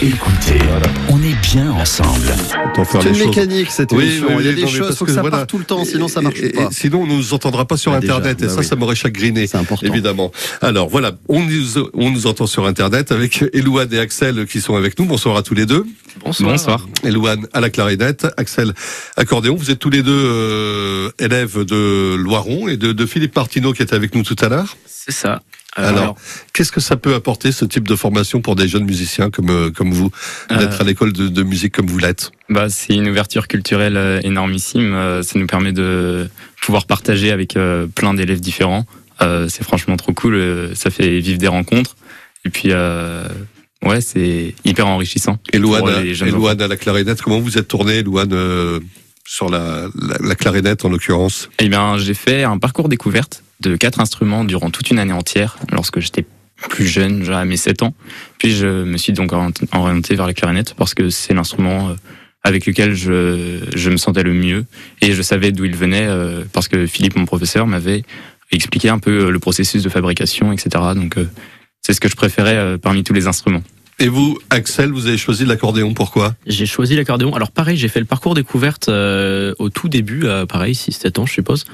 Écoutez, on est bien ensemble. C'est une mécanique cette Oui, émission. oui, Il y a des choses, faut que, que ça voilà. parte tout le temps, sinon ça marche Et- et- pas. sinon, on nous entendra pas sur Bah, déjà, Internet, et bah ça, oui. ça m'aurait chagriné. C'est important. Évidemment. Alors voilà, on nous, on nous entend sur Internet avec Elouane et Axel qui sont avec nous. Bonsoir à tous les deux. Bonsoir. Elouane à la clarinette, Axel accordéon. Vous êtes tous les deux euh, élèves de Loiron et de, de Philippe Martineau qui était avec nous tout à l'heure. C'est ça. Alors, qu'est-ce que ça peut apporter ce type de formation pour des jeunes musiciens comme euh, comme vous, d'être Euh, à l'école de, de musique comme vous l'êtes? Bah, c'est une ouverture culturelle euh, énormissime. Ça nous permet de pouvoir partager avec plein d'élèves différents. C'est franchement trop cool. Ça fait vivre des rencontres. Et puis, euh, ouais, c'est hyper enrichissant. Jeunes Elouane à la clarinette, comment vous êtes tourné, Elouane, euh, sur la, la, la clarinette en l'occurrence? Eh bien, j'ai fait un parcours découverte de quatre instruments durant toute une année entière lorsque j'étais plus jeune, genre à mes 7 ans. Puis je me suis donc orienté- vers la clarinette parce que c'est l'instrument euh, avec lequel je, je me sentais le mieux et je savais d'où il venait euh, parce que Philippe, mon professeur, m'avait expliqué un peu euh, le processus de fabrication, etc. Donc c'est ce que je préférais parmi tous les instruments. Et vous, Axel, vous avez choisi l'accordéon, pourquoi? J'ai choisi l'accordéon. Alors pareil, j'ai fait le parcours découverte euh, au tout début, euh, pareil, 6-7 ans je suppose.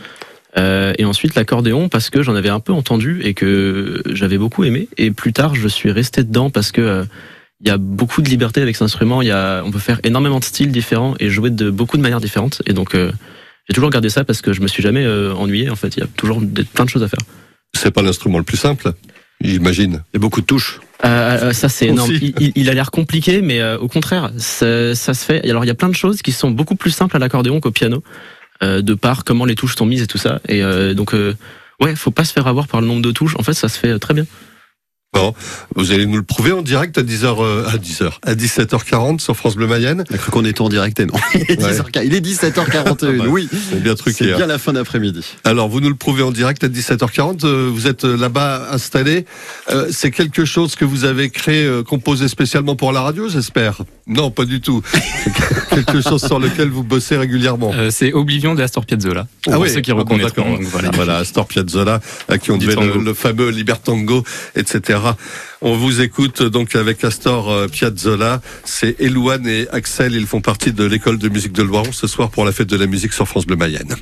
Euh, et ensuite l'accordéon parce que j'en avais un peu entendu et que j'avais beaucoup aimé. Et plus tard, je suis resté dedans parce que euh, il y a beaucoup de liberté avec cet instrument. Il y a, on peut faire énormément de styles différents et jouer de beaucoup de manières différentes. Et donc euh, j'ai toujours gardé ça parce que je me suis jamais euh, ennuyé. En fait, il y a toujours des- plein de choses à faire. C'est pas l'instrument le plus simple, j'imagine. Il y a beaucoup de touches. Euh, euh, ça c'est énorme. Il, il- a l'air compliqué, mais euh, au contraire, ça, ça se fait. Alors il y a plein de choses qui sont beaucoup plus simples à l'accordéon qu'au piano, de par comment les touches sont mises et tout ça. Et euh, donc euh, ouais, faut pas se faire avoir par le nombre de touches. En fait, ça se fait euh, très bien. Vous allez nous le prouver en direct à 10h, euh, à 10h, à 17h40 sur France Bleu Mayenne. On a cru qu'on était en direct et non. Il est, 10h, il est 17h41. Ah bah, oui, C'est bien truqué. c'est hein. bien la fin d'après-midi. Alors, vous nous le prouvez en direct à 17h40. euh, Vous êtes euh, là-bas installé. Euh, C'est quelque chose que vous avez créé, euh, composé spécialement pour la radio, j'espère? Non, pas du tout. Quelque chose sur lequel vous bossez régulièrement. Euh, c'est Oblivion de Astor Piazzolla. Pour Ah oui, ceux qui ah bon, donc voilà. Voilà, Astor Piazzolla, à qui on devait le, le fameux Libertango, etc. On vous écoute donc avec Astor euh, Piazzolla. C'est Elouane et Axel, ils font partie de l'école de musique de Loiron ce soir pour la fête de la musique sur France Bleu Mayenne.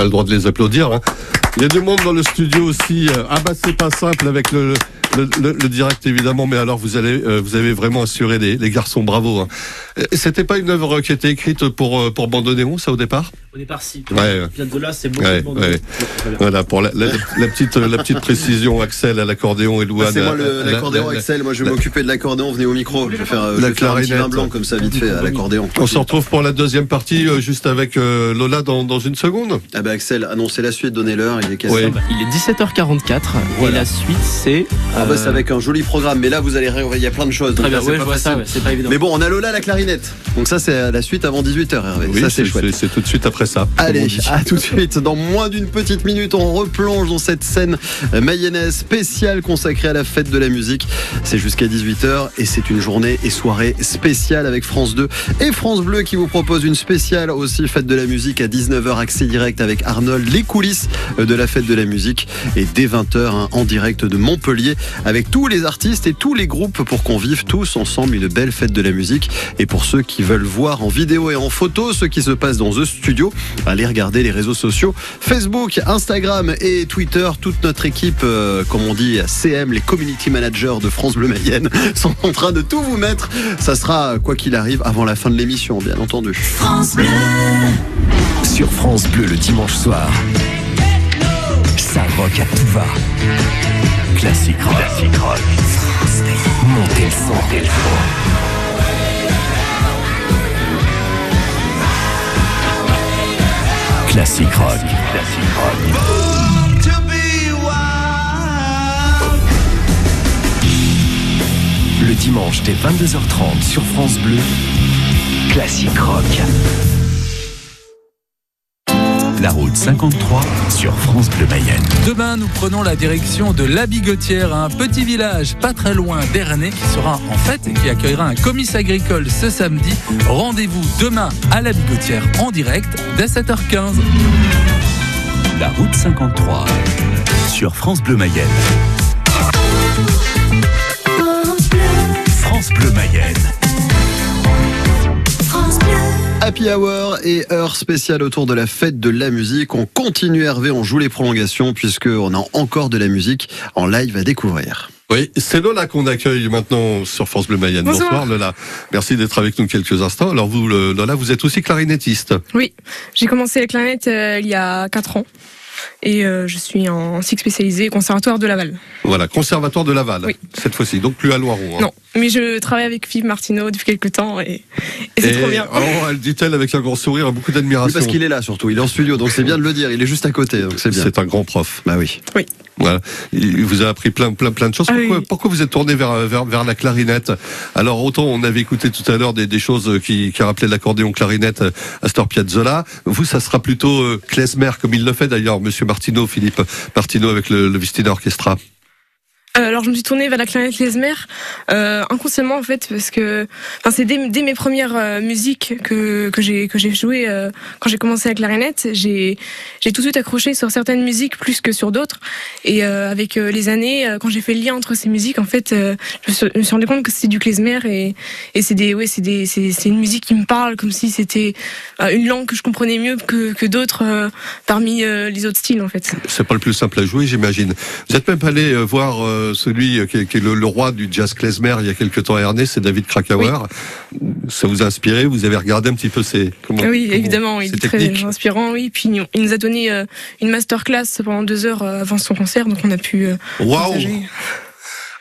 A le droit de les applaudir. hein. Il y a du monde dans le studio aussi. Euh, Ah bah c'est pas simple avec le, le, le- le direct évidemment, mais alors vous allez, euh, vous avez vraiment assuré les, les garçons, bravo. hein. Euh, C'était pas une œuvre qui était écrite pour euh, pour Bandonnéon, ça au départ? Au départ, si. Ouais. C'est beaucoup Ouais, de bandes- ouais. Voilà pour la, la, la petite la petite précision. Axel à l'accordéon et Louane. C'est moi la- l'accordéon la- Axel, moi je vais la- m'occuper de l'accordéon, venez au micro, je vais faire, euh, je La vais faire un petit clarinette. vin blanc comme ça vite fait à l'accordéon. On se retrouve pour la deuxième partie euh, juste avec euh, Lola dans, dans une seconde. Ah bah Axel, annoncez la suite, donnez l'heure, il est cassé. Oui. Il est 17h44 Voilà. et la suite c'est. Ah bah euh, c'est avec un joli programme, mais là vous allez il y a plein de choses. Très bien, c'est ouais, pas je vois ça, facile. ouais, c'est pas évident. Mais bon, on a Lola la clarinette. Donc ça c'est la suite avant 18h Hervé. Oui, ça c'est chouette. C'est tout de suite après ça. Allez, à tout de suite. Dans moins d'une petite minute, on replonge dans cette scène mayonnaise spéciale consacrée à la fête de la musique. C'est jusqu'à 18h et c'est une journée et soirée spéciale avec France 2 et France Bleu qui vous propose une spéciale aussi fête de la musique à 19h accès direct avec Arnold, les coulisses de la fête de la musique et dès 20h hein, en direct de Montpellier avec tous les artistes et tous les groupes pour qu'on vive tous ensemble une belle fête de la musique. Et pour ceux qui veulent voir en vidéo et en photo ce qui se passe dans The Studio, allez regarder les réseaux sociaux Facebook, Instagram et Twitter. Toute notre équipe, euh, comme on dit, CM, les community managers de France Bleu Mayenne, sont en train de tout vous mettre. Ça sera, quoi qu'il arrive, avant la fin de l'émission, bien entendu. Sur France Bleu le dimanche soir. Ça rock à tout va. Classique rock. Classique rock. Montez le son. Montez le son. Rock. Classique rock. Le dimanche dès 22h30 sur France Bleu. Classique rock. La route 53 sur France Bleu Mayenne. Demain, nous prenons la direction de La Bigotière, un petit village pas très loin d'Ernay qui sera en fête et qui accueillera un comice agricole ce samedi. Rendez-vous demain à La Bigotière en direct dès 7h15. La route 53 sur France Bleu Mayenne. France Bleu Mayenne. Happy Hour et heure spéciale autour de la fête de la musique. On continue Hervé, on joue les prolongations puisqu'on a encore de la musique en live à découvrir. Oui, c'est Lola qu'on accueille maintenant sur France Bleu Mayenne. Bonsoir. Lola. Merci d'être avec nous quelques instants. Alors vous, Lola, vous êtes aussi clarinettiste. Oui, j'ai commencé la clarinette euh, il y a 4 ans et euh, je suis en cycle spécialisé conservatoire de Laval. Voilà, conservatoire de Laval. Oui. Cette fois-ci, donc plus à Loiron. hein. Non, mais je travaille avec Philippe Martineau depuis quelques temps et, et c'est trop bien. oh, elle dit-elle avec un grand sourire et beaucoup Oui, d'admiration. parce qu'il est là surtout, il est en studio, donc c'est bien de le dire, il est juste à côté, donc c'est bien. C'est un grand prof. Bah oui. Voilà. Il vous a appris plein, plein, plein de choses. Ah Pourquoi, oui. pourquoi vous êtes tourné vers, vers, vers la clarinette? Alors, autant on avait écouté tout à l'heure des, des choses qui, qui rappelaient l'accordéon clarinette euh, Astor Piazzolla. Vous, ça sera plutôt euh, klezmer, comme il le fait d'ailleurs, Monsieur Martineau, Philippe Martineau avec le, le Vistina Orchestra. Euh, alors je me suis tournée vers la clarinette klezmer euh, inconsciemment en fait parce que enfin c'est dès, mes premières euh, musiques que que j'ai que j'ai joué quand j'ai commencé la clarinette j'ai j'ai tout de suite accroché sur certaines musiques plus que sur d'autres et avec les années quand j'ai fait le lien entre ces musiques en fait je, me suis, rendu compte que c'est du klezmer et et c'est des ouais c'est des c'est une musique qui me parle comme si c'était une langue que je comprenais mieux que que d'autres parmi les autres styles en fait C'est pas le plus simple à jouer, j'imagine. Vous êtes même allé voir euh, celui qui est, qui est le, le roi du jazz klezmer il y a quelques temps à Ernest, c'est David Krakauer. Ça vous a inspiré? Vous avez regardé un petit peu ses comment, Oui, comment- évidemment, il est très inspirant, oui. Puis il nous a donné euh, une masterclass pendant deux heures euh, avant son concert, donc on a pu. euh, Waouh.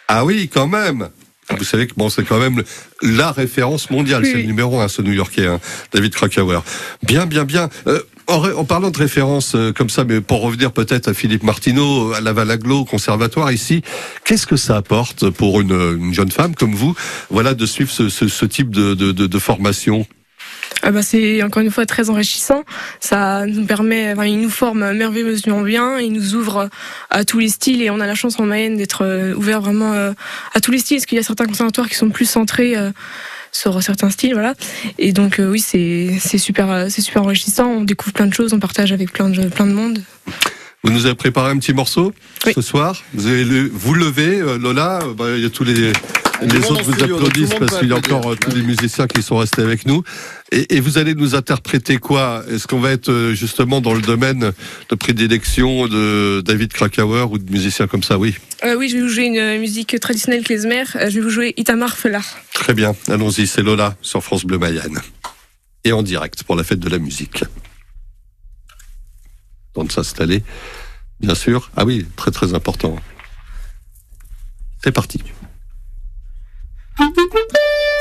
Ah oui, quand même. Vous savez que bon, c'est quand même la référence mondiale, Oui, c'est le numéro un, ce New-Yorkais, hein, David Krakauer. Bien, bien, bien. Euh, en, parlant de référence euh, comme ça, mais pour revenir peut-être à Philippe Martineau, à Laval Aglo, conservatoire ici, qu'est-ce que ça apporte pour une, une jeune femme comme vous, voilà, de suivre ce, type de formation? Ah bah, c'est encore une fois très enrichissant. Ça nous permet, enfin, il nous forme merveilleusement bien, il nous ouvre à tous les styles et on a la chance en Mayenne d'être euh, ouvert vraiment euh, à tous les styles, parce qu'il y a certains conservatoires qui sont plus centrés. Sur certains styles, voilà. Et donc euh, oui, c'est c'est super, euh, c'est super enrichissant. On découvre plein de choses, on partage avec plein de plein de monde. Vous nous avez préparé un petit morceau Oui. ce soir. Vous avez le, vous levez, euh, Lola. bah, Il y a tous les Les autres vous applaudissent parce qu'il y a encore euh, tous les musiciens qui sont restés avec nous. Et, et vous allez nous interpréter quoi? Est-ce qu'on va être euh, justement dans le domaine de prédilection de David Krakauer ou de musiciens comme ça? Oui. Euh, oui, je vais vous jouer une musique traditionnelle klezmer. Euh, Je vais vous jouer Itamar Felar. Très bien, allons-y, c'est Lola sur France Bleu Mayenne. Et en direct pour la fête de la musique. Temps de s'installer, bien sûr. Ah oui, très très important. C'est parti. ピッピッピッ!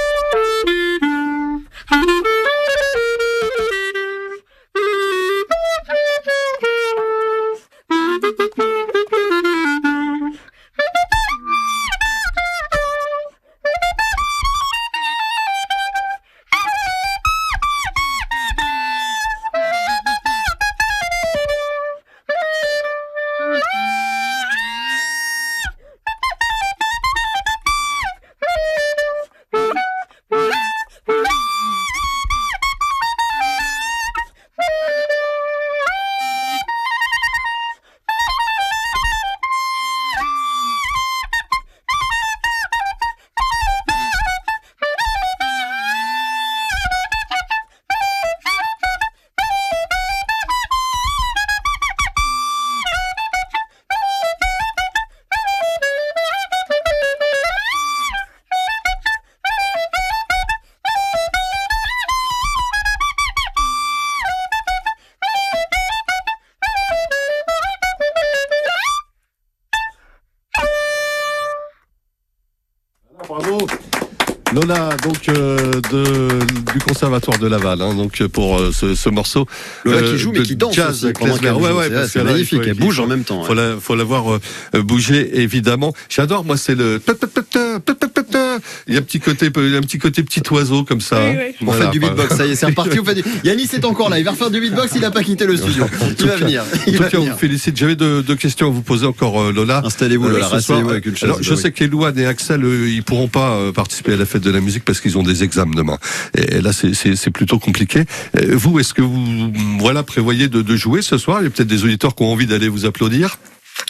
Lola, donc euh, de, du conservatoire de Laval, hein, donc pour euh, ce, ce morceau. Lola euh, qui joue mais qui danse jazz aussi Ouais, joue. ouais, C'est- parce c'est que là, magnifique, elle bouge faut- en même temps. Faut ouais. la, faut la voir bouger évidemment. J'adore moi c'est le il y a un petit côté un petit côté petit oiseau comme ça. Oui, oui. On Voilà, fait du beatbox, ça y est, c'est reparti. Faites du... Yanis est encore là, il va refaire du beatbox, il n'a pas quitté le studio. Il va venir. En tout cas, on vous félicite. J'avais deux, deux questions à vous poser encore, Lola. Installez-vous, Euh, Lola, ce soir, rasseyez-vous avec une chaise. Alors, je sais qu'Elouane et Axel, ils pourront pas euh, participer à la fête de la musique parce qu'ils ont des examens demain. Et, là, c'est- plutôt compliqué. Vous, est-ce que vous, voilà, prévoyez de, de jouer ce soir? Il y a peut-être des auditeurs qui ont envie d'aller vous applaudir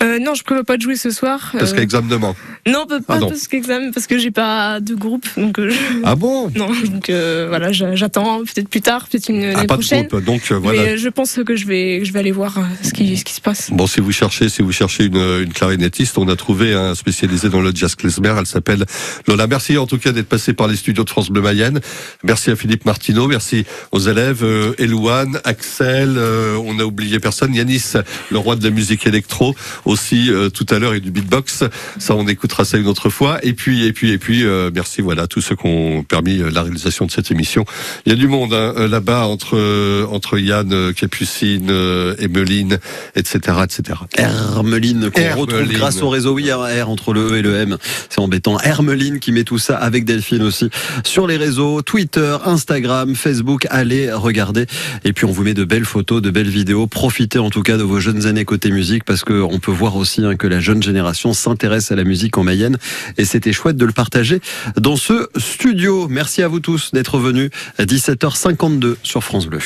Euh, non, je prévois pas de jouer ce soir. parce Euh, qu'il y a examen demain. Non, pas, pas Pardon. parce qu'examen, parce que j'ai pas de groupe, donc euh, je- Ah bon? Non, donc euh, voilà, j'a- j'attends peut-être plus tard, peut-être une ah, Pas de prochaine. groupe. Donc voilà. Mais je pense que je vais, je vais aller voir ce qui, ce qui se passe. Bon, si vous cherchez, si vous cherchez une, une clarinettiste, on a trouvé un spécialisé dans le jazz klezmer. Elle s'appelle Lola. Merci en tout cas d'être passé par les studios de France Bleu Mayenne. Merci à Philippe Martineau. Merci aux élèves Elouane, Axel. on a oublié personne. Yanis, le roi de la musique électro, aussi euh, tout à l'heure et du beatbox. Ça, on écoutera ça une autre fois. Et puis, et puis, et puis, euh, merci voilà à tous ceux qui ont permis euh, la réalisation de cette émission. Il y a du monde hein, là-bas entre entre Yann, Capucine, Emeline, etc., etc. Hermeline qu'on retrouve grâce au réseau. Oui, il y a un R entre le E et le M. C'est embêtant. Hermeline qui met tout ça avec Delphine aussi sur les réseaux Twitter, Instagram, Facebook. Allez regarder. Et puis on vous met de belles photos, de belles vidéos. Profitez en tout cas de vos jeunes années côté musique parce que on peut voir aussi hein, que la jeune génération s'intéresse à la musique en Mayenne et c'était chouette de le partager dans ce studio. Merci à vous tous d'être venus à 17h52 sur France Bleu.